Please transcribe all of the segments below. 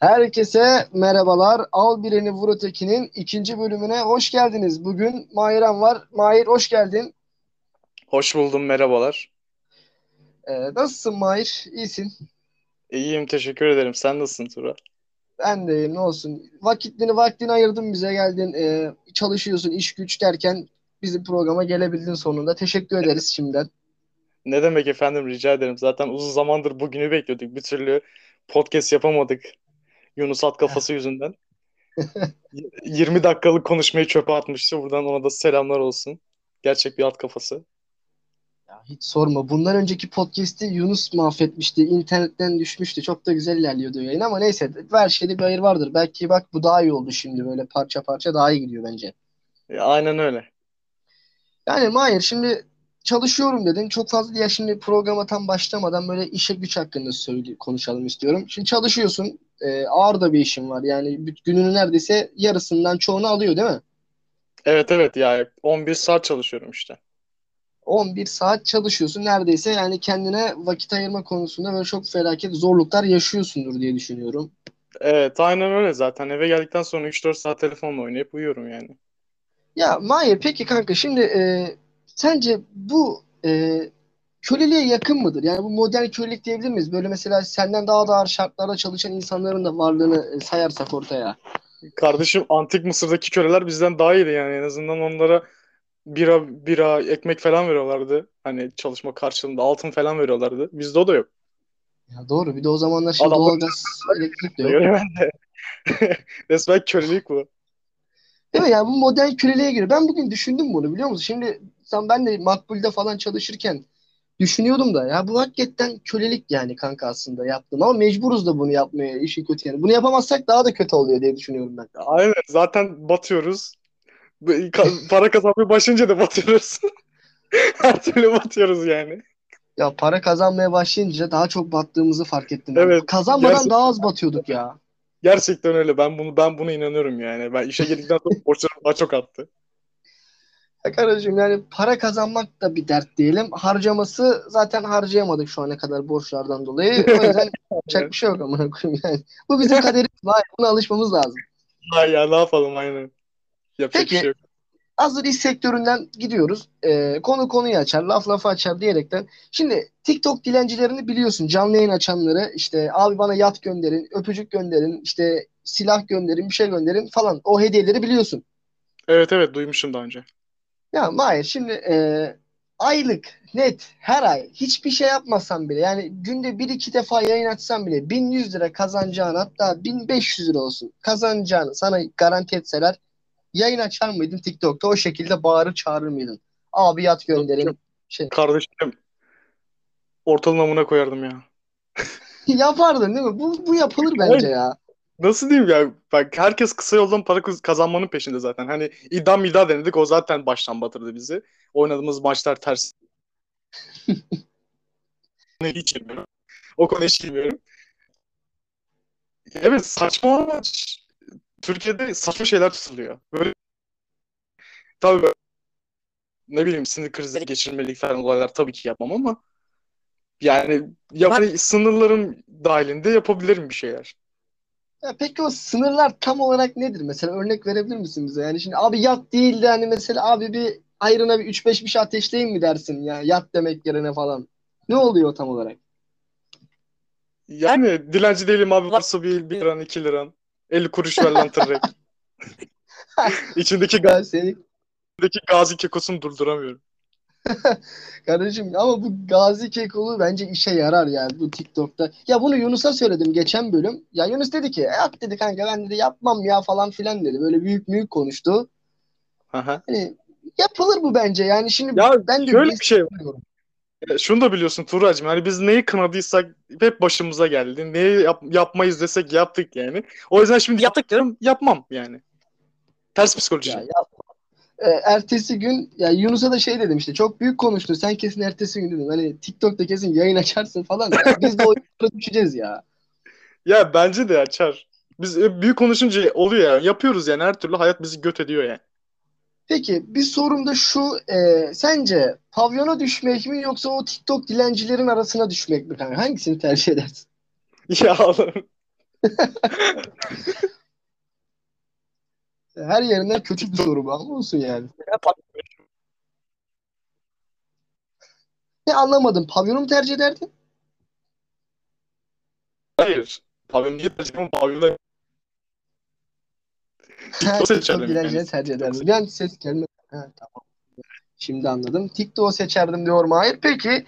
Herkese merhabalar. Al Birini Vur Öteki'nin ikinci bölümüne hoş geldiniz. Bugün Mahir'an var. Mahir hoş geldin. Hoş buldum, merhabalar. Ee, nasılsın Mahir? İyisin. İyiyim, teşekkür ederim. Sen nasılsın Tura? Ben de iyiyim. Ne olsun. Vakitini vaktini ayırdın bize geldin. Ee, çalışıyorsun iş güç derken bizim programa gelebildin sonunda. Teşekkür ederiz şimdiden. Ne demek efendim, rica ederim. Zaten uzun zamandır bugünü bekliyorduk. Bir türlü podcast yapamadık. Yunus at kafası yüzünden. 20 dakikalık konuşmayı çöpe atmıştı. Buradan ona da selamlar olsun. Gerçek bir at kafası. Ya hiç sorma. Bundan önceki podcast'i Yunus mahvetmişti. İnternetten düşmüştü. Çok da güzel ilerliyordu yayın ama neyse. Her şeyde bir hayır vardır. Belki bak bu daha iyi oldu şimdi. Böyle parça parça daha iyi gidiyor bence. E, aynen öyle. Yani Mahir şimdi çalışıyorum dedin. Çok fazla ya şimdi programa tam başlamadan böyle işe güç hakkında söyle, konuşalım istiyorum. Şimdi çalışıyorsun. E, ağır da bir işin var. Yani gününün neredeyse yarısından çoğunu alıyor değil mi? Evet evet ya 11 saat çalışıyorum işte. 11 saat çalışıyorsun. Neredeyse yani kendine vakit ayırma konusunda böyle çok felaket zorluklar yaşıyorsundur diye düşünüyorum. Evet aynen öyle zaten. Eve geldikten sonra 3-4 saat telefonla oynayıp uyuyorum yani. Ya Mahir peki kanka şimdi e, sence bu e, köleliğe yakın mıdır? Yani bu modern kölelik diyebilir miyiz? Böyle mesela senden daha da ağır şartlarda çalışan insanların da varlığını e, sayarsak ortaya. Kardeşim antik Mısır'daki köleler bizden daha iyiydi yani. En azından onlara bira, bira, ekmek falan veriyorlardı. Hani çalışma karşılığında altın falan veriyorlardı. Bizde o da yok. Ya doğru. Bir de o zamanlar şimdi Adamlar doğalgaz, elektrik de yok. ben de. Resmen kölelik bu. Değil mi? Yani bu modern köleliğe göre. Ben bugün düşündüm bunu biliyor musun? Şimdi sen ben de Makbul'de falan çalışırken düşünüyordum da ya bu hakikaten kölelik yani kanka aslında yaptım ama mecburuz da bunu yapmaya işin kötü yani. Bunu yapamazsak daha da kötü oluyor diye düşünüyorum ben. Aynen zaten batıyoruz. Para kazanmaya başlayınca da batıyoruz. Her türlü batıyoruz yani. Ya para kazanmaya başlayınca daha çok battığımızı fark ettim ben. Evet. Kazanmadan Gerçekten, daha az batıyorduk ya. gerçekten öyle. Ben bunu ben buna inanıyorum yani. Ben işe girdikten sonra borçlarım daha çok arttı. Ya kardeşim yani para kazanmak da bir dert diyelim. Harcaması zaten harcayamadık şu ana kadar borçlardan dolayı. O yüzden yapacak bir şey yok amına koyayım yani. Bu bizim kaderimiz. Vay, buna alışmamız lazım. Ay ya ne yapalım aynen. Yapacak bir şey Peki yok. hazır iş sektöründen gidiyoruz. Ee, konu konuyu açar, laf lafı açar diyerekten. Şimdi TikTok dilencilerini biliyorsun. Canlı yayın açanları işte abi bana yat gönderin, öpücük gönderin, işte silah gönderin, bir şey gönderin falan. O hediyeleri biliyorsun. Evet evet duymuşum daha önce. Ya Mahir şimdi e, aylık net her ay hiçbir şey yapmasan bile yani günde bir iki defa yayın açsan bile 1100 lira kazanacağını hatta 1500 lira olsun kazanacağını sana garanti etseler yayın açar mıydın TikTok'ta o şekilde bağırır çağırır mıydın? Abi yat gönderin şey. Kardeşim ortalığın amına koyardım ya. Yapardın değil mi? Bu, bu yapılır bence ya. Nasıl diyeyim ya? Bak herkes kısa yoldan para kaz- kazanmanın peşinde zaten. Hani iddia middia denedik o zaten baştan batırdı bizi. Oynadığımız maçlar ters. hiç girmiyorum. O konuya hiç girmiyorum. Evet saçma ama ş- Türkiye'de saçma şeyler tutuluyor. Böyle tabii böyle, ne bileyim sinir krizleri geçirmelik falan olaylar tabii ki yapmam ama yani yap sınırların dahilinde yapabilirim bir şeyler. Ya peki o sınırlar tam olarak nedir? Mesela örnek verebilir misin bize? Yani şimdi abi yat değil de hani mesela abi bir ayrına bir 3-5 bir şey ateşleyin mi dersin ya yat demek yerine falan. Ne oluyor tam olarak? Yani dilenci değilim abi varsa bir 1 liran 2 liran 50 kuruş ver lan tırrek. İçindeki, Ben seni içindeki gazi kekosunu durduramıyorum. kardeşim ama bu Gazi Kekolu bence işe yarar yani bu TikTok'ta. Ya bunu Yunus'a söyledim geçen bölüm. Ya Yunus dedi ki yap dedi kanka ben dedi yapmam ya falan filan dedi. Böyle büyük büyük konuştu. Aha. Hani yapılır bu bence yani şimdi Ya ben de şöyle bir şey var. Ya Şunu da biliyorsun Tuğracığım. Hani biz neyi kınadıysak hep başımıza geldi. Neyi yap- yapmayız desek yaptık yani. O yüzden şimdi yaptık diyorum yapmam yani. Ters psikoloji. Ya yapma. Ee, ertesi gün ya Yunus'a da şey dedim işte çok büyük konuştun sen kesin ertesi gün dedim hani TikTok'ta kesin yayın açarsın falan Ya biz de o düşeceğiz ya. Ya bence de açar. Biz e, büyük konuşunca oluyor ya. Yapıyoruz yani her türlü hayat bizi göt ediyor yani. Peki bir sorum da şu e, sence pavyona düşmek mi yoksa o TikTok dilencilerin arasına düşmek mi kanka? Hangisini tercih edersin? Ya Allah'ım. Her yerinden kötü bir soru bu ama olsun yani. Ne anlamadım. Pavyonu mu tercih ederdin? Hayır. Pavyon niye tercih ediyorum? Pavyonda TikTok seçerdim TikTok yani. tercih ederdim. An ses gelmedi. Ha, tamam. Şimdi anladım. TikTok'u seçerdim diyor Mahir. Peki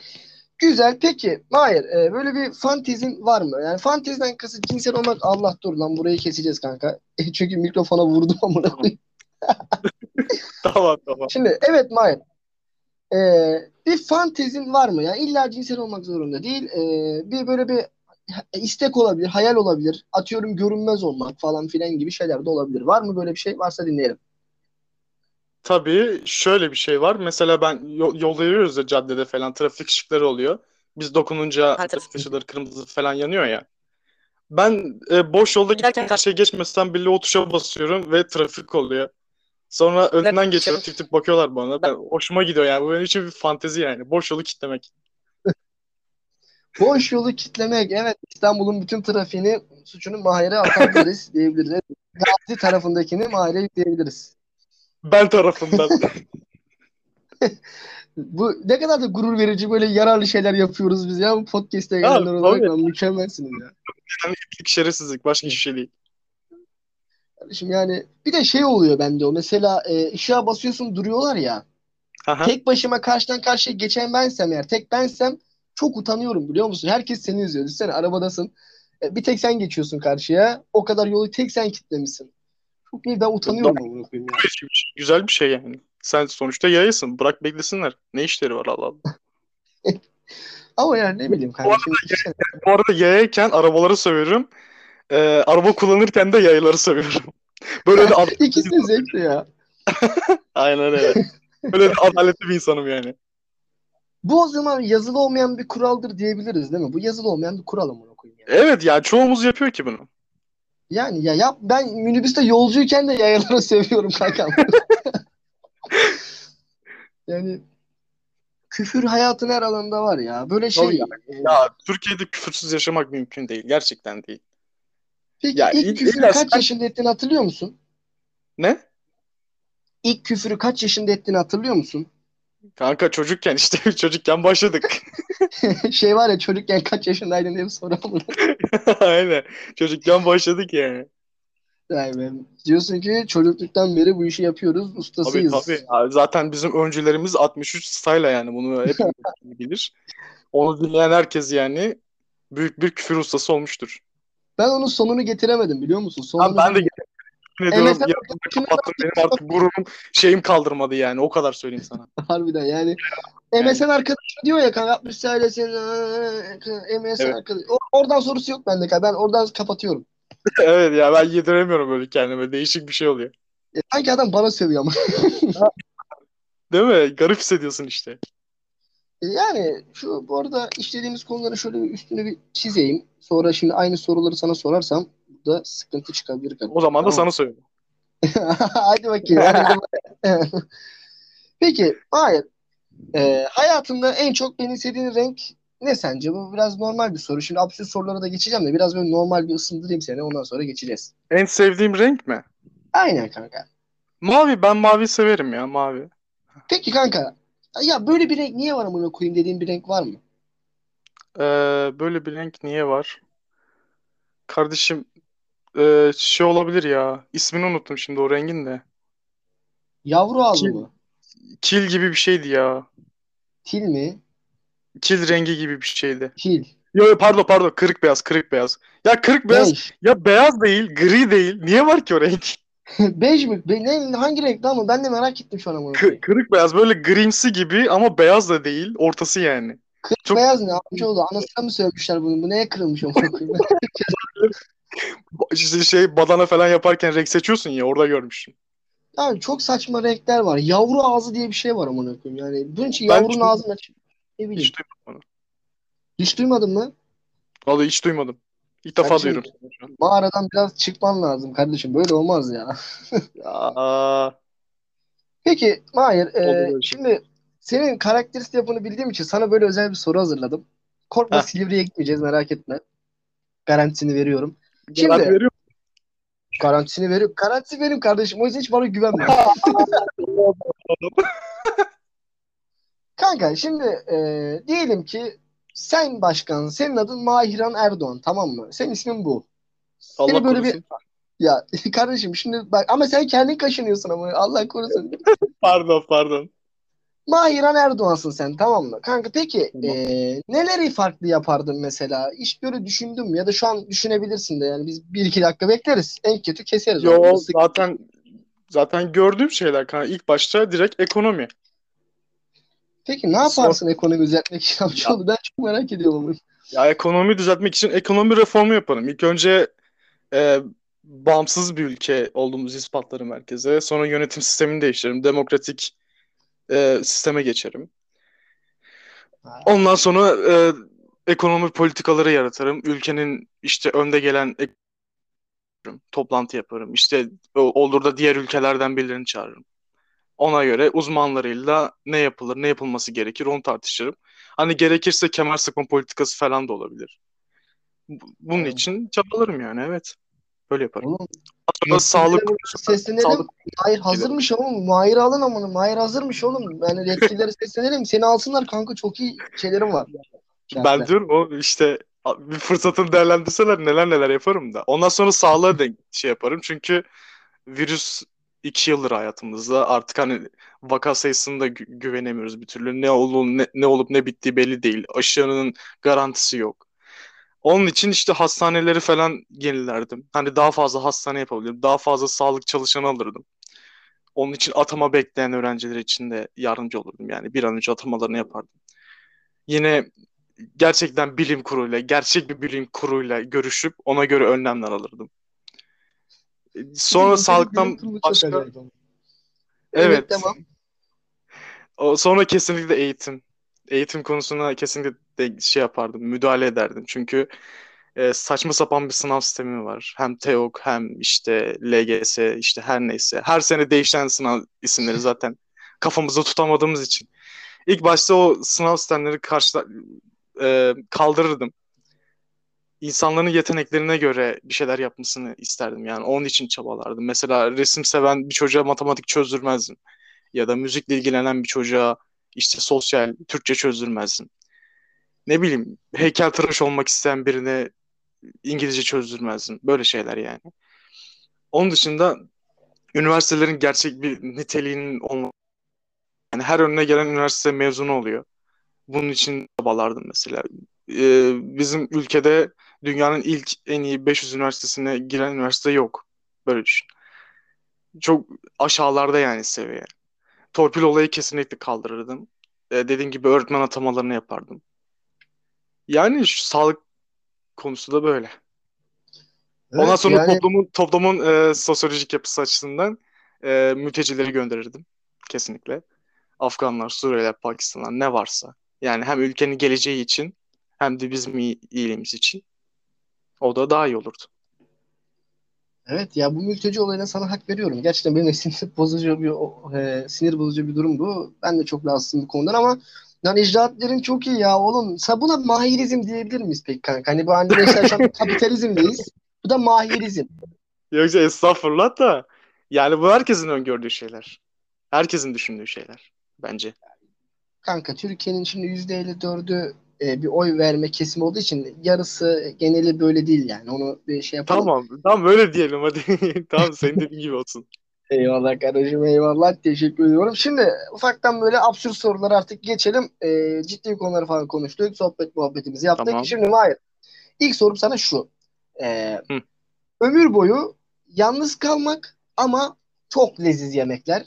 güzel. Peki Mahir e, böyle bir fantezin var mı? Yani fanteziden kasıt cinsel olmak Allah dur lan burayı keseceğiz kanka. E, çünkü mikrofona vurdum koyayım. Tamam tamam. Şimdi evet Mahir. E, bir fantezin var mı? Yani illa cinsel olmak zorunda değil. E, bir böyle bir istek olabilir, hayal olabilir. Atıyorum görünmez olmak falan filan gibi şeyler de olabilir. Var mı böyle bir şey? Varsa dinleyelim. Tabii şöyle bir şey var. Mesela ben yol, yolda yürüyoruz ya caddede falan trafik ışıkları oluyor. Biz dokununca trafik ışıkları kırmızı falan yanıyor ya. Ben e, boş yolda giderken karşıya geçmesem bile o tuşa basıyorum ve trafik oluyor. Sonra önünden geçiyorum tip tip bakıyorlar bana. Ben, hoşuma gidiyor yani. Bu benim için bir fantezi yani. Boş yolu kitlemek. Boş yolu kitlemek. Evet İstanbul'un bütün trafiğini suçunu Mahir'e atabiliriz diyebiliriz. Gazi tarafındakini Mahir'e yükleyebiliriz. Ben tarafından. Bu ne kadar da gurur verici böyle yararlı şeyler yapıyoruz biz ya. Bu podcast'e gelenler olarak lan mükemmelsiniz ya. Yani itlik şerefsizlik. Başka hiçbir şey değil. Kardeşim yani bir de şey oluyor bende o. Mesela e, ışığa basıyorsun duruyorlar ya. Aha. Tek başıma karşıdan karşıya geçen bensem eğer tek bensem çok utanıyorum biliyor musun? Herkes seni izliyor. Düşünsene arabadasın. E, bir tek sen geçiyorsun karşıya. O kadar yolu tek sen kitlemişsin. Çok iyi ben utanıyorum koyayım ya. Güzel bir şey yani. Sen sonuçta yayısın. Bırak beklesinler. Ne işleri var Allah Allah. Ama yani ne bileyim kardeşim. düşünsene. Bu arada yayayken arabaları seviyorum. Ee, araba kullanırken de yayları seviyorum. Böyle de İkisi de zevkli ya. Aynen öyle. Böyle de adaletli bir insanım yani. Bu o zaman yazılı olmayan bir kuraldır diyebiliriz değil mi? Bu yazılı olmayan bir kural amına koyayım yani. Evet yani çoğumuz yapıyor ki bunu. Yani ya yap ben minibüste yolcuyken de yayaları seviyorum kankam. Yani küfür hayatın her alanında var ya. Böyle şey. Ya. e, Ya Türkiye'de küfürsüz yaşamak mümkün değil. Gerçekten değil. peki ya, ilk il- küfürü kaç sen- yaşında ettiğini hatırlıyor musun? Ne? İlk küfürü kaç yaşında ettiğini hatırlıyor musun? Kanka çocukken işte çocukken başladık. Şey var ya çocukken kaç yaşındaydın diye bir soru ama. Aynen. Çocukken başladık yani. Yani diyorsun ki çocukluktan beri bu işi yapıyoruz, Tabii ustasıyız. tabii. Ya zaten bizim öncülerimiz 63 style yani bunu hepimiz bilir. Onu dinleyen herkes yani büyük bir küfür ustası olmuştur. Ben onun sonunu getiremedim biliyor musun? Sonunu ben de bilmiyorum. Yemin ediyorum MSN yarısını kapattım benim artık burnum şeyim kaldırmadı yani o kadar söyleyeyim sana. Harbiden yani. MSN arkadaşı diyor ya kanka 60 sayelesin MSN Evet. Oradan sorusu yok bende kanka. Ben oradan kapatıyorum. Evet ya ben yediremiyorum böyle kendime değişik bir şey oluyor. E, sanki adam bana sövüyor ama. Değil mi? Garip hissediyorsun işte. E, Yani şu bu arada işlediğimiz konuları şöyle bir üstünü bir çizeyim. Sonra şimdi aynı soruları sana sorarsam burada sıkıntı çıkabilir kanka. O zaman da Tamam. sana söylüyorum. Hadi bakayım. hadi. Peki, hayır. Ee, hayatında en çok benimsediğin renk ne sence? Bu biraz normal bir soru. Şimdi absürt sorulara da geçeceğim de biraz böyle normal bir ısındırayım seni. Ondan sonra geçeceğiz. En sevdiğim renk mi? Aynen kanka. Mavi. Ben mavi severim ya mavi. Peki kanka. Ya böyle bir renk niye var amına koyayım dediğin bir renk var mı? Ee, böyle bir renk niye var? Kardeşim ee, şey olabilir ya. İsmini unuttum şimdi o rengin de. Yavru ağzı Kil. mı? Kil gibi bir şeydi ya. Til mi? Kil rengi gibi bir şeydi. Til. Yo, yo, pardon pardon kırık beyaz kırık beyaz. Ya kırık beyaz Bej. ya beyaz değil gri değil. Niye var ki o renk? Bej mi? Be ne, hangi renk lan bu? Ben de merak ettim şu an amına Kı- kırık beyaz böyle grimsi gibi ama beyaz da değil. Ortası yani. Kırk Çok beyaz ne? Amcaoğlu anasına mı söylemişler bunu? Bu neye kırılmış koyayım? işte şey badana falan yaparken renk seçiyorsun ya orada görmüştüm. Abi çok saçma renkler var. Yavru ağzı diye bir şey var amına koyayım. Yani bunun için Ben yavrunun hiç, ağzını aç. Ne bileyim. hiç duymadım. Hiç duymadın mı? Vallahi hiç duymadım. İlk defa Kardeşim duyuyorum mağaradan biraz çıkman lazım kardeşim. Böyle olmaz ya. Ya, Peki Mahir, e, şey. şimdi senin karakteristik yapını bildiğim için sana böyle özel bir soru hazırladım. Korkma Heh, Silivri'ye gitmeyeceğiz merak etme. Garantisini veriyorum. Şimdi- veriyor Garantisini veriyorum. Garantisi benim kardeşim. O yüzden hiç bana güvenme. Kanka şimdi e, diyelim ki sen başkan, senin adın Mahiran Erdoğan tamam mı? Senin ismin bu. Allah Seni böyle bir korusun. ya kardeşim şimdi bak ama sen kendin kaşınıyorsun ama Allah korusun. Pardon pardon. Mahiran Erdoğan'sın sen tamam mı? Kanka peki Tamam. e, neleri farklı yapardın mesela? Hiç böyle düşündün mü? Ya da şu an düşünebilirsin de yani biz bir iki dakika bekleriz. En kötü keseriz. Yo Onu. Zaten zaten gördüğüm şeyler kanka. İlk başta direkt ekonomi. Peki ne yaparsın ekonomi düzeltmek için amcaoğlu? Ben çok merak ediyorum onu. Ya ekonomi düzeltmek için ekonomi reformu yaparım. İlk önce e, bağımsız bir ülke olduğumuzu ispatlarım herkese. Sonra yönetim sistemini değiştiririm. Demokratik e, sisteme geçerim. Ondan sonra e, ekonomi politikaları yaratırım. Ülkenin işte önde gelen toplantı yaparım. İşte olur da diğer ülkelerden birilerini çağırırım. Ona göre uzmanlarıyla ne yapılır, ne yapılması gerekir onu tartışırım. Hani gerekirse kemer sıkma politikası falan da olabilir. Bu- Bunun için çabalarım yani evet. Böyle yaparım. Oğlum Sonra sağlık seslenelim. sağlık Mahir hazırmış oğlum. Mahir alın amına. Mahir hazırmış oğlum. Yani yetkililere seslenelim. Seni alsınlar kanka. Çok iyi şeylerim var. Ben diyorum o işte bir fırsatını değerlendirseler neler neler yaparım da. Ondan sonra sağlığa da şey yaparım. Çünkü virüs iki yıldır hayatımızda. Artık hani vaka sayısını da gü- güvenemiyoruz bir türlü. Ne olup ne, ne olup ne bittiği belli değil. Aşının garantisi yok. Onun için işte hastaneleri falan yenilerdim. Hani daha fazla hastane yapabilirim. Daha fazla sağlık çalışanı alırdım. Onun için atama bekleyen öğrenciler için de yardımcı olurdum. Yani bir an önce atamalarını yapardım. Yine gerçekten bilim kuruluyla, gerçek bir bilim kuruluyla görüşüp ona göre önlemler alırdım. Sonra sağlıktan başka Evet, evet. tamam. Sonra kesinlikle eğitim. Eğitim konusuna kesinlikle de şey yapardım, müdahale ederdim. Çünkü e, saçma sapan bir sınav sistemi var. Hem TEOG hem işte LGS işte her neyse. Her sene değişen sınav isimleri zaten kafamızda tutamadığımız için. İlk başta o sınav sistemleri karşı e, kaldırırdım. İnsanların yeteneklerine göre bir şeyler yapmasını isterdim. Yani onun için çabalardım. Mesela resim seven bir çocuğa matematik çözdürmezdim. Ya da müzikle ilgilenen bir çocuğa işte sosyal Türkçe çözdürmezdim. Ne bileyim heykeltıraş olmak isteyen birine İngilizce çözdürmezdim. Böyle şeyler yani. Onun dışında üniversitelerin gerçek bir niteliğinin olması. Yani her önüne gelen üniversite mezunu oluyor. Bunun için çabalardım mesela. Ee, bizim ülkede dünyanın ilk en iyi 500 üniversitesine giren üniversite yok. Böyle düşün. Çok aşağılarda yani seviye. Torpil olayı kesinlikle kaldırırdım. Ee, dediğim gibi öğretmen atamalarını yapardım. Yani şu sağlık konusu da böyle. Ondan Evet, sonra yani toplumun toplumun e, sosyolojik yapısı açısından e, mültecileri gönderirdim. Kesinlikle. Afganlar, Suriyeliler, Pakistanlar ne varsa. Yani hem ülkenin geleceği için hem de bizim iyi- iyiliğimiz için. O da daha iyi olurdu. Evet ya bu mülteci olayına sana hak veriyorum. Gerçekten benim de sinir bozucu bir e, sinir bozucu bir durum bu. Ben de çok rahatsızım bu konudan ama yani icraatlerin çok iyi ya oğlum. Sa buna mahirizm diyebilir miyiz peki kanka? Hani bu hani mesela şu an kapitalizmdeyiz. Bu da mahirizm. Yoksa estağfurullah da yani bu herkesin öngördüğü şeyler. Herkesin düşündüğü şeyler bence. Kanka Türkiye'nin şimdi %54'ü e, bir oy verme kesimi olduğu için yarısı geneli böyle değil yani. Onu bir şey yapalım. Tamam, tamam öyle diyelim hadi. Tamam senin dediğin gibi olsun. Eyvallah kardeşim eyvallah teşekkür ediyorum. Şimdi ufaktan böyle absürt soruları artık geçelim. Ee, ciddi konuları falan konuştuk. Sohbet muhabbetimizi yaptık. Tamam. Şimdi Mahir ilk sorum sana şu. Hı. ömür boyu yalnız kalmak ama çok leziz yemekler.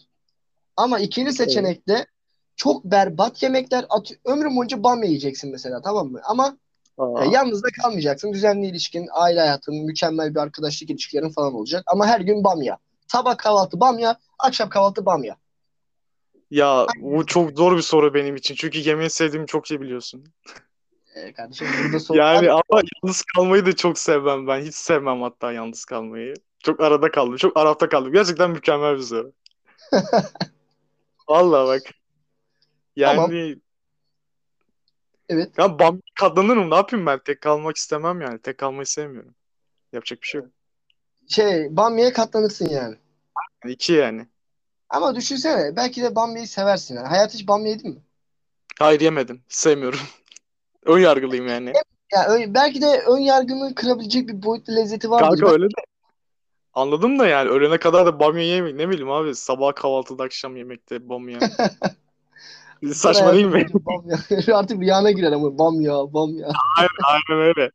Ama ikinci seçenekte çok berbat yemekler. At ömrün boyunca bamya yiyeceksin mesela tamam mı? Ama Aa, e, yalnız da kalmayacaksın. Düzenli ilişkin, aile hayatın, mükemmel bir arkadaşlık ilişkilerin falan olacak. Ama her gün bamya. Sabah kahvaltı bamya, akşam kahvaltı bamya. ya bu çok zor bir soru benim için. Çünkü yemeği sevdiğimi çok iyi biliyorsun. Ee, kardeşim burada soru Yani ama yalnız kalmayı da çok sevmem ben. Hiç sevmem hatta yalnız kalmayı. Çok arada kaldım. Çok arafta kaldım. Gerçekten mükemmel bir soru. Vallahi bak. Yani Tamam. Evet. ya ben katlanırım. Ne yapayım ben? Tek kalmak istemem yani. Tek kalmayı sevmiyorum. Yapacak bir şey yok. Şey bamya'ya katlanırsın yani. İki yani. Ama düşünsene belki de bamya'yı seversin. Yani. Hayat hiç bamya yedin mi? Hayır yemedim. Sevmiyorum. Ön yargılıyım yani. Ya belki de ön yargını kırabilecek bir boyutlu lezzeti vardır. Kanka öyle de. Anladım da yani ölene kadar da bamya yemeyin. Ne bileyim abi sabah kahvaltıda akşam yemekte bamya. Saçma değil mi? Bamya. Artık rüyana girer ama bamya, bamya. Aynen öyle.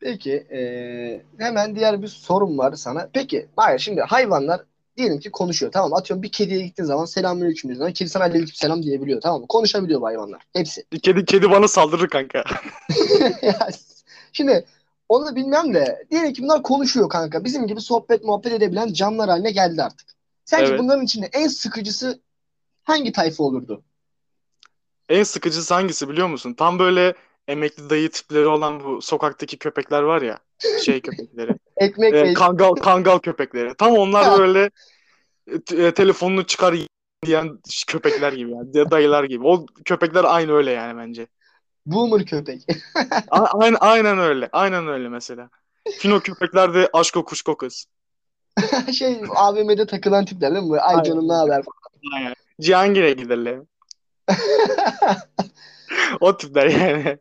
Peki eee, hemen diğer bir sorum var sana. Peki hayır şimdi hayvanlar diyelim ki konuşuyor tamam? Atıyorum bir kediye gittiğin zaman selamünaleyküm diyorsun. Kedi sana aleykümselam diyebiliyor tamam mı? Konuşabiliyor bu hayvanlar. Hepsi. Kedi kedi bana saldırır kanka. Ya, Şimdi onu bilmem de diyelim ki bunlar konuşuyor kanka. Bizim gibi sohbet muhabbet edebilen canlılar haline geldi artık. Sence Evet. bunların içinde en sıkıcısı hangi tayfa olurdu? En sıkıcısı hangisi biliyor musun? Tam böyle emekli dayı tipleri olan bu sokaktaki köpekler var ya. Şey köpekleri. Ekmek E, kangal kangal köpekleri. Tam onlar böyle e, telefonunu çıkar diyen köpekler gibi yani. Dayılar gibi. O köpekler aynı öyle yani bence. boomer köpek. A- aynen aynen öyle. Aynen öyle mesela. Fino köpekler de aşk o kuşko kız. Şey AVM'de takılan tipler değil mi? Ay Aynen. canım ne haber? Aynen. Cihangir'e giderler. O tipler yani.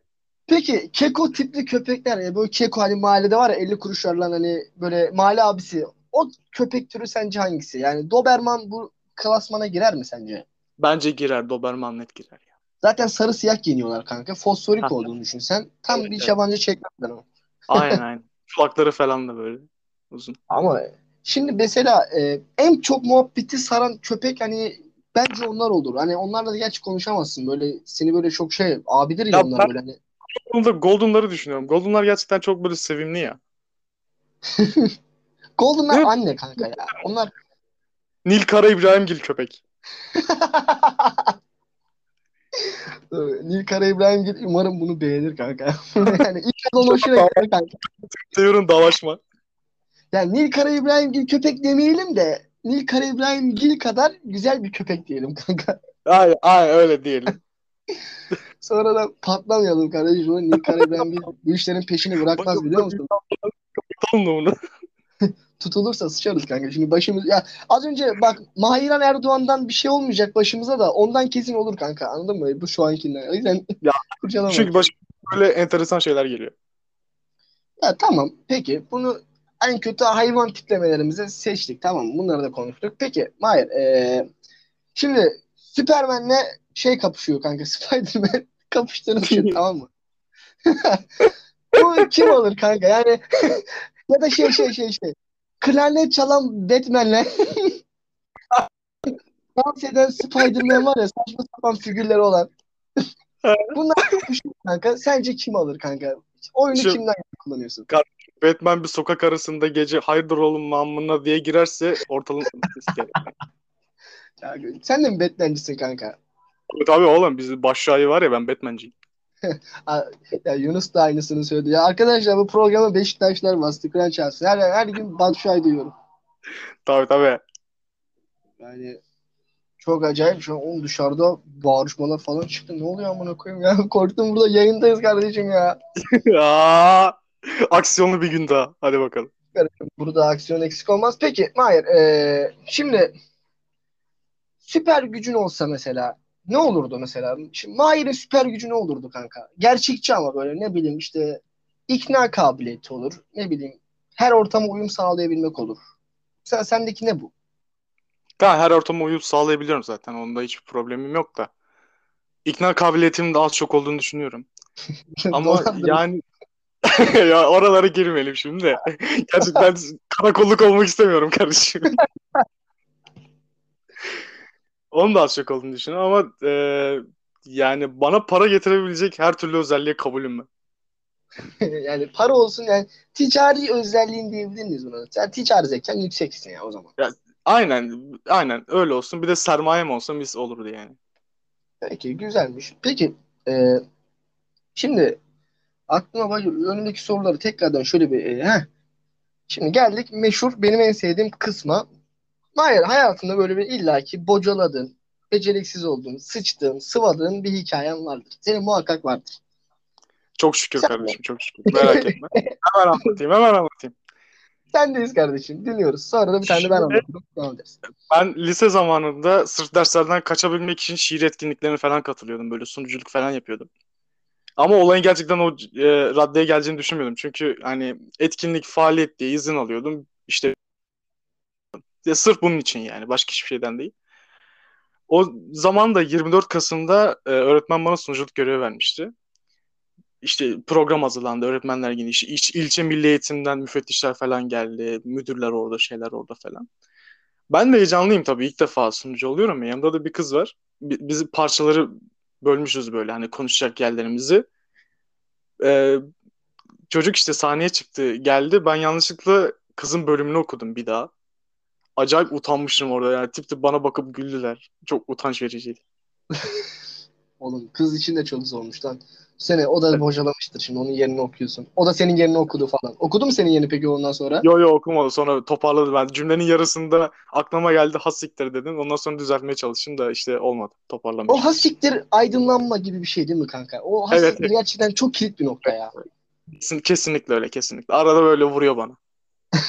Peki keko tipli köpekler ya böyle keko hani mahallede var ya 50 kuruşlarla hani böyle mahalle abisi. O köpek türü sence hangisi? Yani Doberman bu klasmana girer mi sence? Bence girer. Doberman net girer ya. Zaten sarı siyah giyiniyorlar kanka. Fosforik olduğunu düşün sen. Tam Evet, bir evet. yabancı çekmeden o. Aynen aynen. Kulakları falan da böyle uzun. Ama şimdi mesela e, en çok muhabbeti saran köpek hani bence onlar olur. Hani onlarla da gerçi konuşamazsın. Böyle seni böyle çok şey abidir ya Ya onlar ben- böyle hani. Golden'ları düşünüyorum. Golden'lar gerçekten çok böyle sevimli ya. Golden'lar Evet. anne kanka ya. Onlar Nil Kara İbrahimgil köpek. Nil Kara İbrahimgil umarım bunu beğenir kanka. Yani ilk onun hoşuna gider kanka. Seviyorum dalaşma. Yani Nil Kara İbrahimgil köpek demeyelim de Nil Kara İbrahimgil kadar güzel bir köpek diyelim kanka. Aynen, aynen öyle diyelim. Sonra da patlamayalım kardeşim. O Nil Kara İbrahimgil bu işlerin peşini bırakmaz biliyor musun? Da bunu. Tutulursa sıçarız kanka. Şimdi başımız ya az önce bak Mahiran Erdoğan'dan bir şey olmayacak başımıza da ondan kesin olur kanka. Anladın mı? Bu şu ankinden. O yüzden Ya. Çünkü başıma böyle enteresan şeyler geliyor. Ya tamam. Peki bunu en kötü hayvan tiplemelerimizi seçtik. Tamam mı? Bunları da konuştuk. Peki Mahir eee, şimdi Superman'le şey kapışıyor kanka. Spider-Man kapıştığını düşün tamam mı? Bu kim olur kanka? Yani ya da şey şey şey şey. Klarnet çalan Batman'le dans eden Spider-Man var ya saçma sapan figürleri olan. Bunlar kapışıyor kanka. Sence kim alır kanka? Oyunu Şu- kimden kullanıyorsun? Batman bir sokak arasında gece hayırdır oğlum mamına diye girerse. Ya, sen de mi Batman'cisin kanka? Tabii oğlum bizim baş şahi var ya ben Batman'ciyim. Ya Yunus da aynısını söyledi. Ya arkadaşlar bu programa Beşiktaşlar bastı. Kur'an çarpsın. Her, her gün Batshuayi duyuyorum. Tabii tabii. Yani çok acayip. Şu an oğlum dışarıda bağırışmalar falan çıktı. Ne oluyor amına koyayım ya? Korktum burada yayındayız kardeşim ya. Aa, aksiyonlu bir gün daha. Hadi bakalım. Burada aksiyon eksik olmaz. Peki Mahir eee, şimdi süper gücün olsa mesela ne olurdu mesela? Şimdi Mahir'in süper gücü ne olurdu kanka? Gerçekçi ama böyle ne bileyim işte ikna kabiliyeti olur. Ne bileyim her ortama uyum sağlayabilmek olur. Sen sendeki ne bu? Ben her ortama uyum sağlayabiliyorum zaten. Onda hiçbir problemim yok da. İkna kabiliyetimin de az çok olduğunu düşünüyorum. Ama yani ya oralara girmeyelim şimdi de. Gerçekten karakolluk olmak istemiyorum kardeşim. Onun da az çok olduğunu düşünüyorum ama e, yani bana para getirebilecek her türlü özelliğe kabulüm ben. yani para olsun yani ticari özelliğin diyebilir miyiz buna? Sen ticari zekan yükseksin ya o zaman. Aynen, aynen öyle olsun. Bir de sermayem olsa mis olurdu yani. Peki güzelmiş. Peki e, şimdi aklıma bak önümdeki soruları tekrardan şöyle bir e, heh. Şimdi geldik meşhur benim en sevdiğim kısma. Hayır hayatında böyle bir illaki bocaladığın, beceriksiz olduğun, sıçtığın, sıvadığın bir hikayen vardır. Senin muhakkak vardır. Çok şükür Sen- kardeşim çok şükür. Merak etme. Hemen anlatayım hemen anlatayım. Sendeyiz kardeşim. Dinliyoruz. Sonra da bir tane ben Şimdi- anlatırım. Devam ederiz. Ben lise zamanında sırf derslerden kaçabilmek için şiir etkinliklerine falan katılıyordum. Böyle sunuculuk falan yapıyordum. Ama olayın gerçekten o e, raddeye geleceğini düşünmüyordum. Çünkü hani etkinlik, faaliyet diye izin alıyordum. İşte ya sırf bunun için yani. Başka hiçbir şeyden değil. O zaman da 24 Kasım'da e, öğretmen bana sunuculuk görevi vermişti. İşte program hazırlandı, öğretmenler yine işte iç- ilçe milli eğitimden müfettişler falan geldi, müdürler orada, şeyler orada falan. Ben de heyecanlıyım tabii ilk defa sunucu oluyorum ya. Yanımda da bir kız var. Bi- Biz parçaları bölmüşüz böyle hani konuşacak yerlerimizi. Ee, çocuk işte sahneye çıktı, geldi. Ben yanlışlıkla kızın bölümünü okudum bir daha. Acayip utanmıştım orada yani. Tip tip bana bakıp güldüler. Çok utanç vericiydi. Oğlum kız için de çok zormuş lan. Sene o da bocalamıştır şimdi onun yerini okuyorsun. O da senin yerini okudu falan. Okudu mu senin yerini peki ondan sonra? Yo yo okumadı. Sonra toparladı ben. Cümlenin yarısında aklıma geldi ha siktir dedim. Ondan sonra düzeltmeye çalıştım da işte olmadı. Toparlamaya. O hasiktir aydınlanma gibi bir şey değil mi kanka? O Evet, hasiktir evet. gerçekten çok kilit bir nokta ya. Kesin- Kesinlikle öyle kesinlikle. Arada böyle vuruyor bana.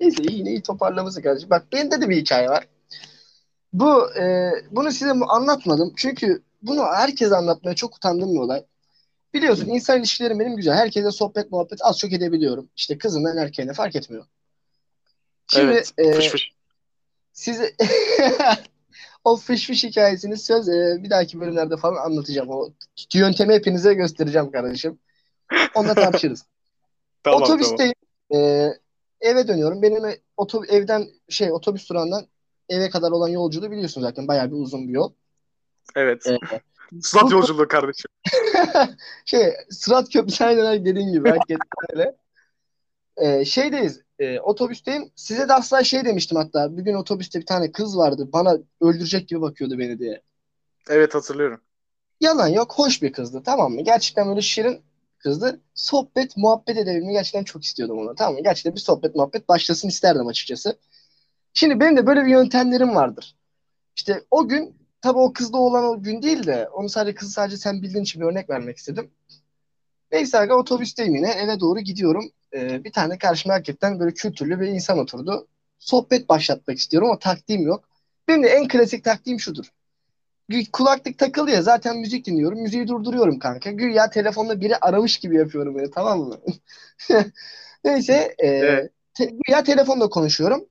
Neyse iyi iyi toparlaması kardeşim. Bak benim de bir hikaye var. Bu e, bunu size anlatmadım. Çünkü bunu herkese anlatmaya çok utandığım bir olay. Biliyorsun insan ilişkilerim benim güzel. Herkese sohbet muhabbet az çok edebiliyorum. İşte kızından erkeğine fark etmiyor. Şimdi evet. e, Fış fış. size o fış fış hikayesini söz e, bir dahaki bölümlerde falan anlatacağım. O yöntemi hepinize göstereceğim kardeşim. Onunla tartışırız. Tamam tamam. Otobüsteyim. Ee, eve dönüyorum. Benim e- otob evden şey otobüs durağından eve kadar olan yolculuğu biliyorsun zaten. Bayağı bir uzun bir yol. Evet. Ee, Sırat yolculuğu kardeşim. şey Sırat Köprüsü aynen dediğin gibi hakikaten öyle. Ee, şeydeyiz. e, otobüsteyim. Size de asla şey demiştim hatta. Bir gün otobüste bir tane kız vardı. Bana öldürecek gibi bakıyordu beni diye. Evet hatırlıyorum. Yalan yok. Hoş bir kızdı. Tamam mı? Gerçekten böyle şirin kızdı. Sohbet, muhabbet edebilmeyi gerçekten çok istiyordum ona. Tamam mı? Gerçekten bir sohbet, muhabbet başlasın isterdim açıkçası. Şimdi benim de böyle bir yöntemlerim vardır. İşte o gün tabii o kızda olan o gün değil de onu sadece kızı sadece sen bildiğin için bir örnek vermek istedim. Neyse aga otobüsteyim yine eve doğru gidiyorum. Ee, bir tane karşıma hakikaten böyle kültürlü bir insan oturdu. Sohbet başlatmak istiyorum ama taktiğim yok. Benim de en klasik taktiğim şudur. Kulaklık takılı ya zaten müzik dinliyorum. Müziği durduruyorum kanka. Güya telefonda biri aramış gibi yapıyorum böyle tamam mı? Neyse e, Evet. te- güya telefonda konuşuyorum.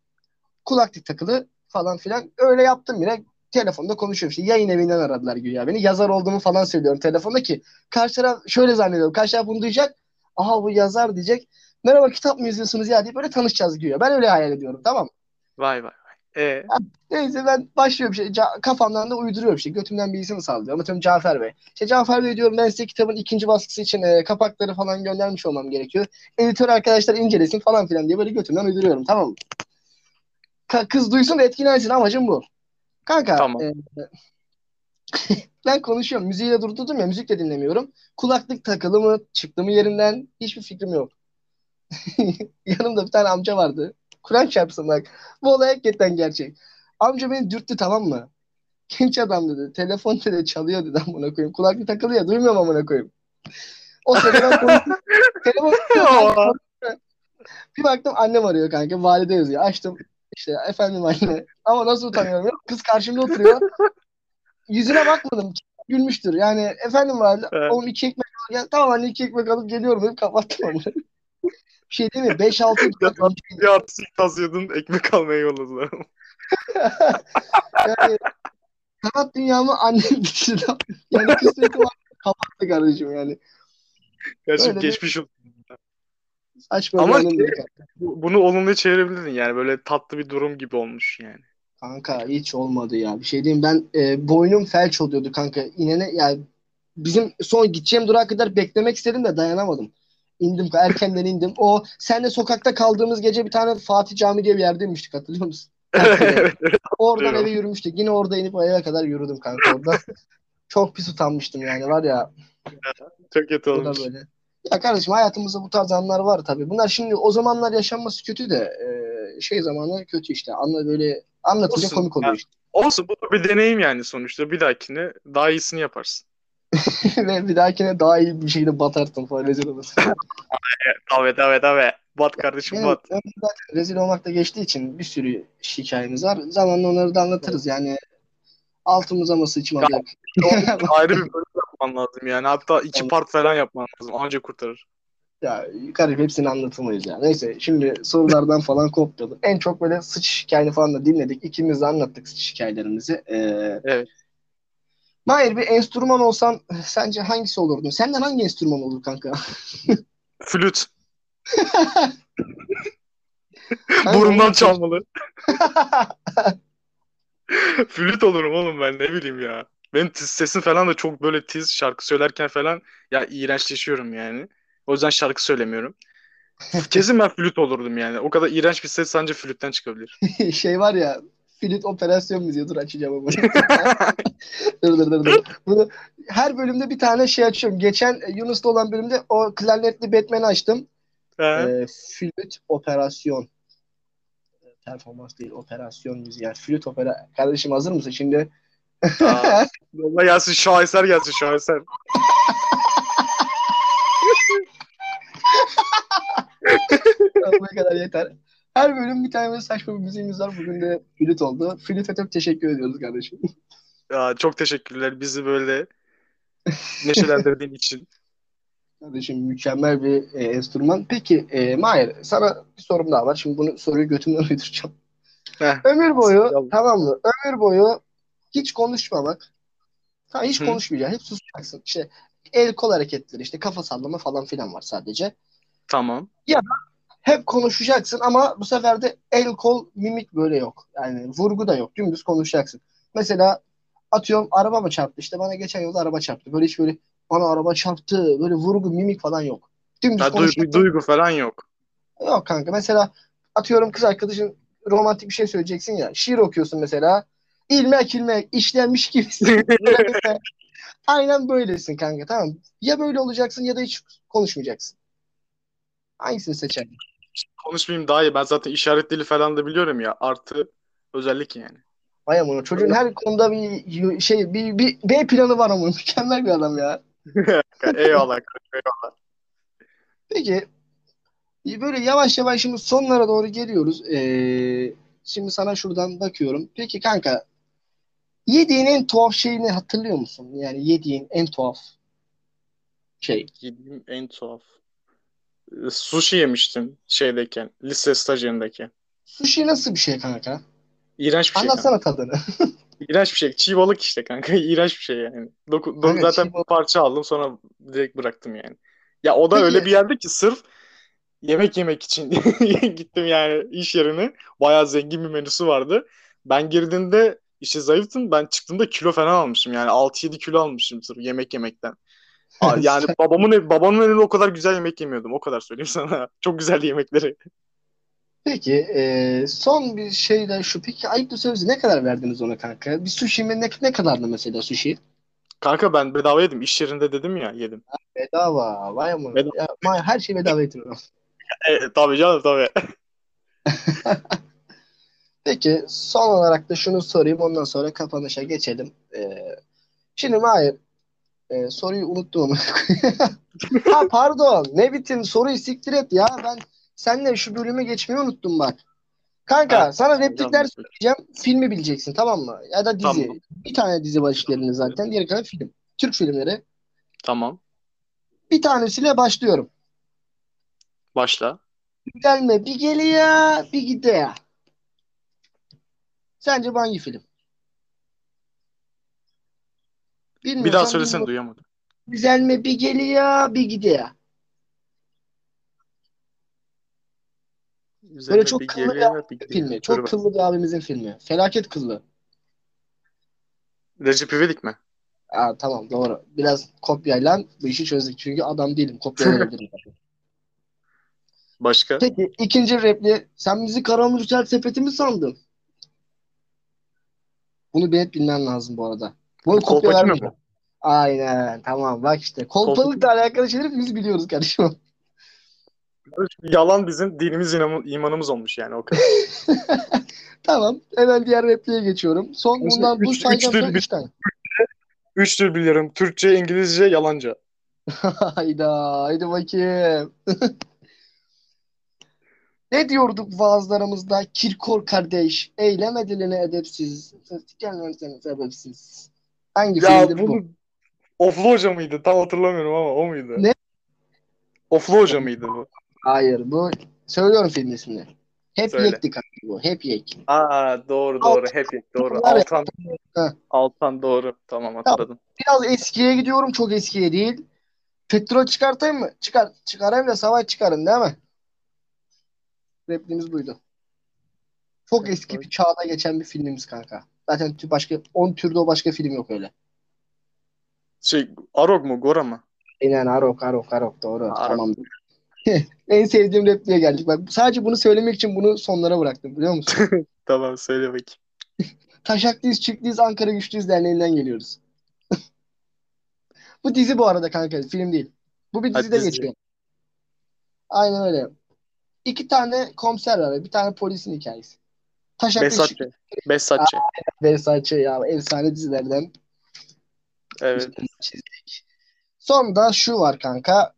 Kulaklık takılı falan filan. Öyle yaptım yine. Telefonda konuşuyorum. İşte yayın evinden aradılar güya beni. Yazar olduğumu falan söylüyorum telefonda ki karşı taraf şöyle zannediyorum. Karşı taraf bunu duyacak. Aha bu yazar diyecek. Merhaba kitap mı yazıyorsunuz ya diye böyle tanışacağız güya. Ben öyle hayal ediyorum tamam mı? Vay vay vay. E, Neyse ben başlıyorum şey ca- kafamdan da uyduruyorum işte götümden bir isim sallıyorum. Atıyorum Cafer Bey. İşte Cafer Bey diyorum ben size kitabın ikinci baskısı için e, kapakları falan göndermiş olmam gerekiyor. Editör arkadaşlar incelesin falan filan diye böyle götümden uyduruyorum tamam mı? Ka- kız duysun da etkilensin amacım bu. Kanka Tamam. e, ben konuşuyorum müziği de durdurdum ya müzik de dinlemiyorum. Kulaklık takılı mı çıktı mı yerinden hiçbir fikrim yok. Yanımda bir tane amca vardı. Kur'an çarpsın bak. Bu olay hakikaten gerçek. Amca beni dürttü tamam mı? Genç adam dedi. Telefon dedi çalıyor dedi amına koyayım. Kulaklık takılı ya duymuyorum amına koyayım. O sırada konuştum. Telefon bir baktım annem arıyor kanka. Valide yazıyor. Açtım. İşte efendim anne. Ama nasıl utanıyorum ya. Kız karşımda oturuyor. Yüzüne bakmadım. Gülmüştür. Yani efendim valide. Evet. Oğlum iki ekmek al. Ya, tamam anne iki ekmek alıp geliyorum dedim. Kapattım onu. Bir şey değil mi? 5-6 bir artistik tasıyordun ekmek almaya yolladılar. yani sanat dünyamı annem bitirdi. Yani kısmeti var. Kapattı kardeşim yani. Bir- geçmiş olsun. Saçma Ama bir kanka. Bu- Bunu olumluya çevirebilirdin yani böyle tatlı bir durum gibi olmuş yani. Kanka hiç olmadı ya. Bir şey diyeyim ben e, boynum felç oluyordu kanka. İnene yani bizim son gideceğim durağa kadar beklemek istedim de dayanamadım. İndim erkenden indim. O senle sokakta kaldığımız gece bir tane Fatih Cami diye bir yerde inmiştik hatırlıyor musun? evet. Oradan eve yürümüştük. Yine orada inip eve kadar yürüdüm kanka orada. Çok pis utanmıştım yani var ya. Çok kötü olmuş. böyle. Ya kardeşim hayatımızda bu tarz anlar var tabii. Bunlar şimdi o zamanlar yaşanması kötü de e, şey zamanlar kötü işte. Anla böyle anlatınca Olsun. komik oluyor Ya. işte. Olsun bu da bir deneyim yani sonuçta. Bir dahakine daha iyisini yaparsın. Ve bir dahakine daha iyi bir şekilde batarsın falan rezil olursun. Tabii tabii tabii. Bat kardeşim Benim bat. zaten rezil olmakta geçtiği için bir sürü hikayemiz var. Zamanla onları da anlatırız. Yani altımıza mı sıçmadık? Ayrı bir bölüm yapman lazım yani. Hatta iki part falan yapman lazım. Anca kurtarır. Ya garip hepsini anlatamayız ya. Neyse şimdi sorulardan falan kopyalım. En çok böyle sıç hikayeni falan da dinledik. İkimiz de anlattık sıç hikayelerimizi. Ee, Evet. Mahir bir enstrüman olsan sence hangisi olurdun? Senden hangi enstrüman olur kanka? Flüt. Burundan çalmalı. Flüt olurum oğlum ben ne bileyim ya. Benim tiz sesim falan da çok böyle tiz şarkı söylerken falan ya iğrençleşiyorum yani. O yüzden şarkı söylemiyorum. Kesin ben flüt olurdum yani. O kadar iğrenç bir ses sence flütten çıkabilir. şey var ya flüt operasyon müziği dur açacağım ama. dur dur dur dur. Bunu her bölümde bir tane şey açıyorum. Geçen e, Yunus'ta olan bölümde o klarnetli Batman'i açtım. Ee, flüt operasyon. Performans değil operasyon müziği. Yani flüt opera. Kardeşim hazır mısın şimdi? Aa, Yolla gelsin şaheser gelsin şaheser. Bu kadar yeter. Her bölüm bir tane böyle saçma bir müziğimiz var. Bugün de flüt oldu. Flüt'e çok teşekkür ediyoruz kardeşim. Ya, çok teşekkürler bizi böyle neşelendirdiğin için. Kardeşim mükemmel bir e, enstrüman. Peki e, Mahir sana bir sorum daha var. Şimdi bunu soruyu götümden uyduracağım. Heh. Ömür boyu tamam mı? Ömür boyu hiç konuşmamak. Tamam hiç Hı. konuşmayacaksın. Hep susacaksın. İşte el kol hareketleri işte kafa sallama falan filan var sadece. Tamam. Hep konuşacaksın ama bu sefer de el kol mimik böyle yok. Yani vurgu da yok. Dümdüz konuşacaksın. Mesela atıyorum araba mı çarptı? İşte bana geçen yolda araba çarptı. Böyle hiç böyle bana araba çarptı. Böyle vurgu mimik falan yok. Dümdüz Ya, duygu, duygu falan yok. Yok kanka. Mesela atıyorum kız arkadaşın romantik bir şey söyleyeceksin ya. Şiir okuyorsun mesela. İlmek ilmek işlenmiş gibisin. Aynen böylesin kanka tamam. Ya böyle olacaksın ya da hiç konuşmayacaksın. Hangisini seçerdin? Konuşmayayım daha iyi. Ben zaten işaret dili falan da biliyorum ya. Artı özellik yani. Vay amına çocuğun her konuda bir şey bir, bir B planı var ama mükemmel bir adam ya. Eyvallah. Peki böyle yavaş yavaş şimdi sonlara doğru geliyoruz. Ee, şimdi sana şuradan bakıyorum. Peki kanka yediğin en tuhaf şeyini hatırlıyor musun? Yani yediğin en tuhaf şey. Yediğim en tuhaf. Ee, Sushi yemiştim şeydeyken. Lise stajyerindeyken. Sushi nasıl bir şey kanka? İğrenç bir şey. Anlatsana tadını. İğrenç bir şey. Çiğ balık işte kanka. İğrenç bir şey yani. Doku, do- Kanka, zaten balık- parça aldım sonra direkt bıraktım yani. Ya o da Peki. öyle bir yerde ki sırf yemek yemek için gittim yani iş yerine. Bayağı zengin bir menüsü vardı. Ben girdiğimde işte zayıftım. Ben çıktığımda kilo falan almışım. Yani 6-7 kilo almışım sırf yemek yemekten. Yani babamın ev- babamın önünde o kadar güzel yemek yemiyordum. O kadar söyleyeyim sana. Çok güzel yemekleri. Peki e, son bir şey de şu. Peki ayıptır söylemesi ne kadar verdiniz ona kanka? Bir sushi mi ne, ne kadardı mesela sushi? Kanka ben bedava yedim. İş yerinde dedim ya yedim. Bedava. Vay ama. Bedava. Ya, her şey bedava getiriyor. E, tabii canım tabii. Peki son olarak da şunu sorayım ondan sonra kapanışa geçelim. Ee, şimdi Mahir e, soruyu unuttum ha pardon ne bitim soruyu siktir et ya ben seninle şu bölüme geçmeyi unuttum bak. Kanka Ha, sana replikler söyleyeceğim filmi bileceksin tamam mı? Ya da dizi. Tamam. Bir tane dizi var işlerinde zaten diğer kalan film. Türk filmleri. Tamam. Bir tanesiyle başlıyorum. Başla. Gelme bir geliyor bir gidiyor. Sence bu hangi film? Bir daha Bilmiyorsan söylesene bilmiyorum. duyamadım. Güzel mi bir geliyor bir gidiyor. Üzerine çok bir kıllı bir geliyor, bir. Filmi. Dur Çok bak. kıllı bir abimizin filmi. Felaket kıllı. Recep İvedik mi? Aa, tamam doğru. Biraz kopyayla bu işi çözdük. Çünkü adam değilim. Kopya verebilirim. Başka? Peki ikinci repli. Sen bizi Karamürsel sepeti mi sandın? Bunu hep bilmen lazım bu arada. Bunu kopya mu? Aynen tamam bak işte. Kolpalıkla alakalı şeyleri biz biliyoruz kardeşim. Yalan bizim dinimiz inanı- imanımız olmuş yani o kadar. Tamam. Hemen diğer repliğe geçiyorum. Son Üç- bundan bu üç- sayacağım üçtür son bir- üç tane. Üç dil biliyorum. Türkçe, İngilizce, yalanca. Hayda, haydi bakayım. Ne diyorduk vaazlarımızda? Kirkor kardeş, eyleme diline edepsiz. Gelmezsen sebepsiz. Hangi Ya filmdir bu? bunu Oflu Hoca mıydı? Tam hatırlamıyorum ama o muydu? Ne? Oflu Hoca mıydı bu? Hayır, bu söylüyorum film ismini. Hep Söyle. yekti kanka bu. Hep yek. Aa doğru doğru. Hep yek, doğru. Ya. Altan. Ha. Altan doğru. Tamam hatırladım. Biraz eskiye gidiyorum, çok eskiye değil. Petrol çıkartayım mı? Çıkar. Çıkarayım da savaş çıkarın değil mi? Repliğimiz buydu. Çok eski bir çağda geçen bir filmimiz kanka. Zaten başka 10 türde o başka film yok öyle. Şey Arog mu? Gora mı? Aynen Arok Arok Arok doğru. Arok. Tamam. en sevdiğim repliğe geldik. Bak sadece bunu söylemek için bunu sonlara bıraktım biliyor musun? Tamam söyle bakayım. Taşaklıyız, Çiftliyiz, Ankara Güçlüyüz derneğinden geliyoruz. Bu dizi bu arada kanka, film değil. Bu bir dizide dizi. geçiyor. Aynen öyle. İki tane komiser var, bir tane polisin hikayesi. Taşaklı Besatçı. Besatçı. Versace ya efsane dizilerden Evet. çizdik. Son da şu var kanka.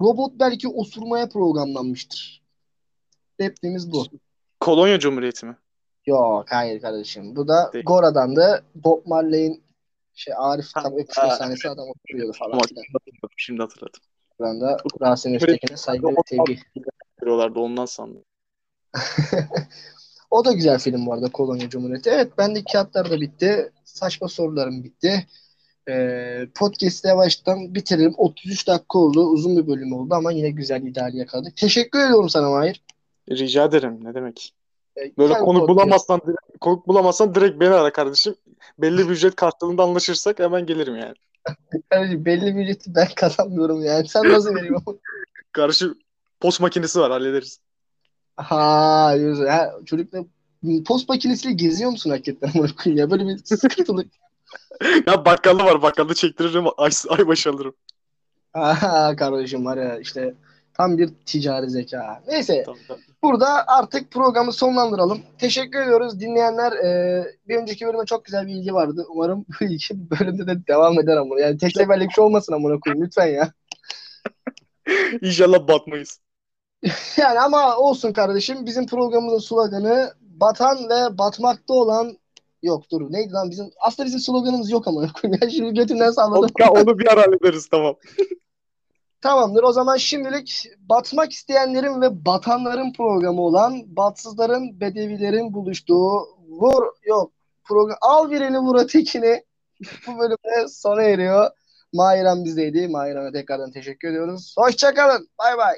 Robot belki osurmaya programlanmıştır. Repliğimiz bu. Kolonya Cumhuriyeti mi? Yok hayır kardeşim. Bu da Değil. Gora'dan da Bob Marley'in şey Arif tam öpüşme sahnesi adam oturuyordu falan. Şimdi hatırladım. Buradan da Rasim Öztekin'e saygı ve sevgi. Diyorlardı ondan sandım. O da güzel film bu arada Kolonya Cumhuriyeti. Evet bendeki kağıtlar da bitti. Saçma sorularım bitti. Ee, podcast'ı yavaştan bitirelim. 33 dakika oldu. Uzun bir bölüm oldu ama yine güzel ideal yakaladık. Teşekkür ediyorum sana Mahir. Rica ederim. Ne demek? Ee, Böyle konuk podcast. bulamazsan direkt, konuk bulamazsan direkt beni ara kardeşim. Belli bir ücret karşılığında anlaşırsak hemen gelirim yani. Kardeşim belli bir ücreti ben kazanmıyorum yani. Sen nasıl veriyorsun? Karşı post makinesi var hallederiz. Ha diyorsun. Ha, çocukla post makinesiyle geziyor musun hakikaten? koyayım ya böyle bir sıkıntılı. ya bakkalda var bakkalda çektiririm ay, ay başı alırım. Ha kardeşim var ya işte tam bir ticari zeka. Neyse Tamam, tamam. burada artık programı sonlandıralım. Teşekkür ediyoruz dinleyenler. e, bir önceki bölüme çok güzel bir ilgi vardı. Umarım bu ilgi bölümde de devam eder ama. Yani tek seferlik şey olmasın amına koyayım lütfen ya. İnşallah batmayız. Yani ama olsun kardeşim. Bizim programımızın sloganı batan ve batmakta olan yok dur neydi lan bizim aslında bizim sloganımız yok ama ya şimdi götümden salladım. Ya onu bir ara hallederiz tamam. Tamamdır o zaman şimdilik batmak isteyenlerin ve batanların programı olan batsızların bedevilerin buluştuğu vur yok program al birini vur ötekini bu bölümde sona eriyor. Mahirem bizdeydi. Mahirem'e tekrardan teşekkür ediyoruz. Hoşçakalın. Bay bay.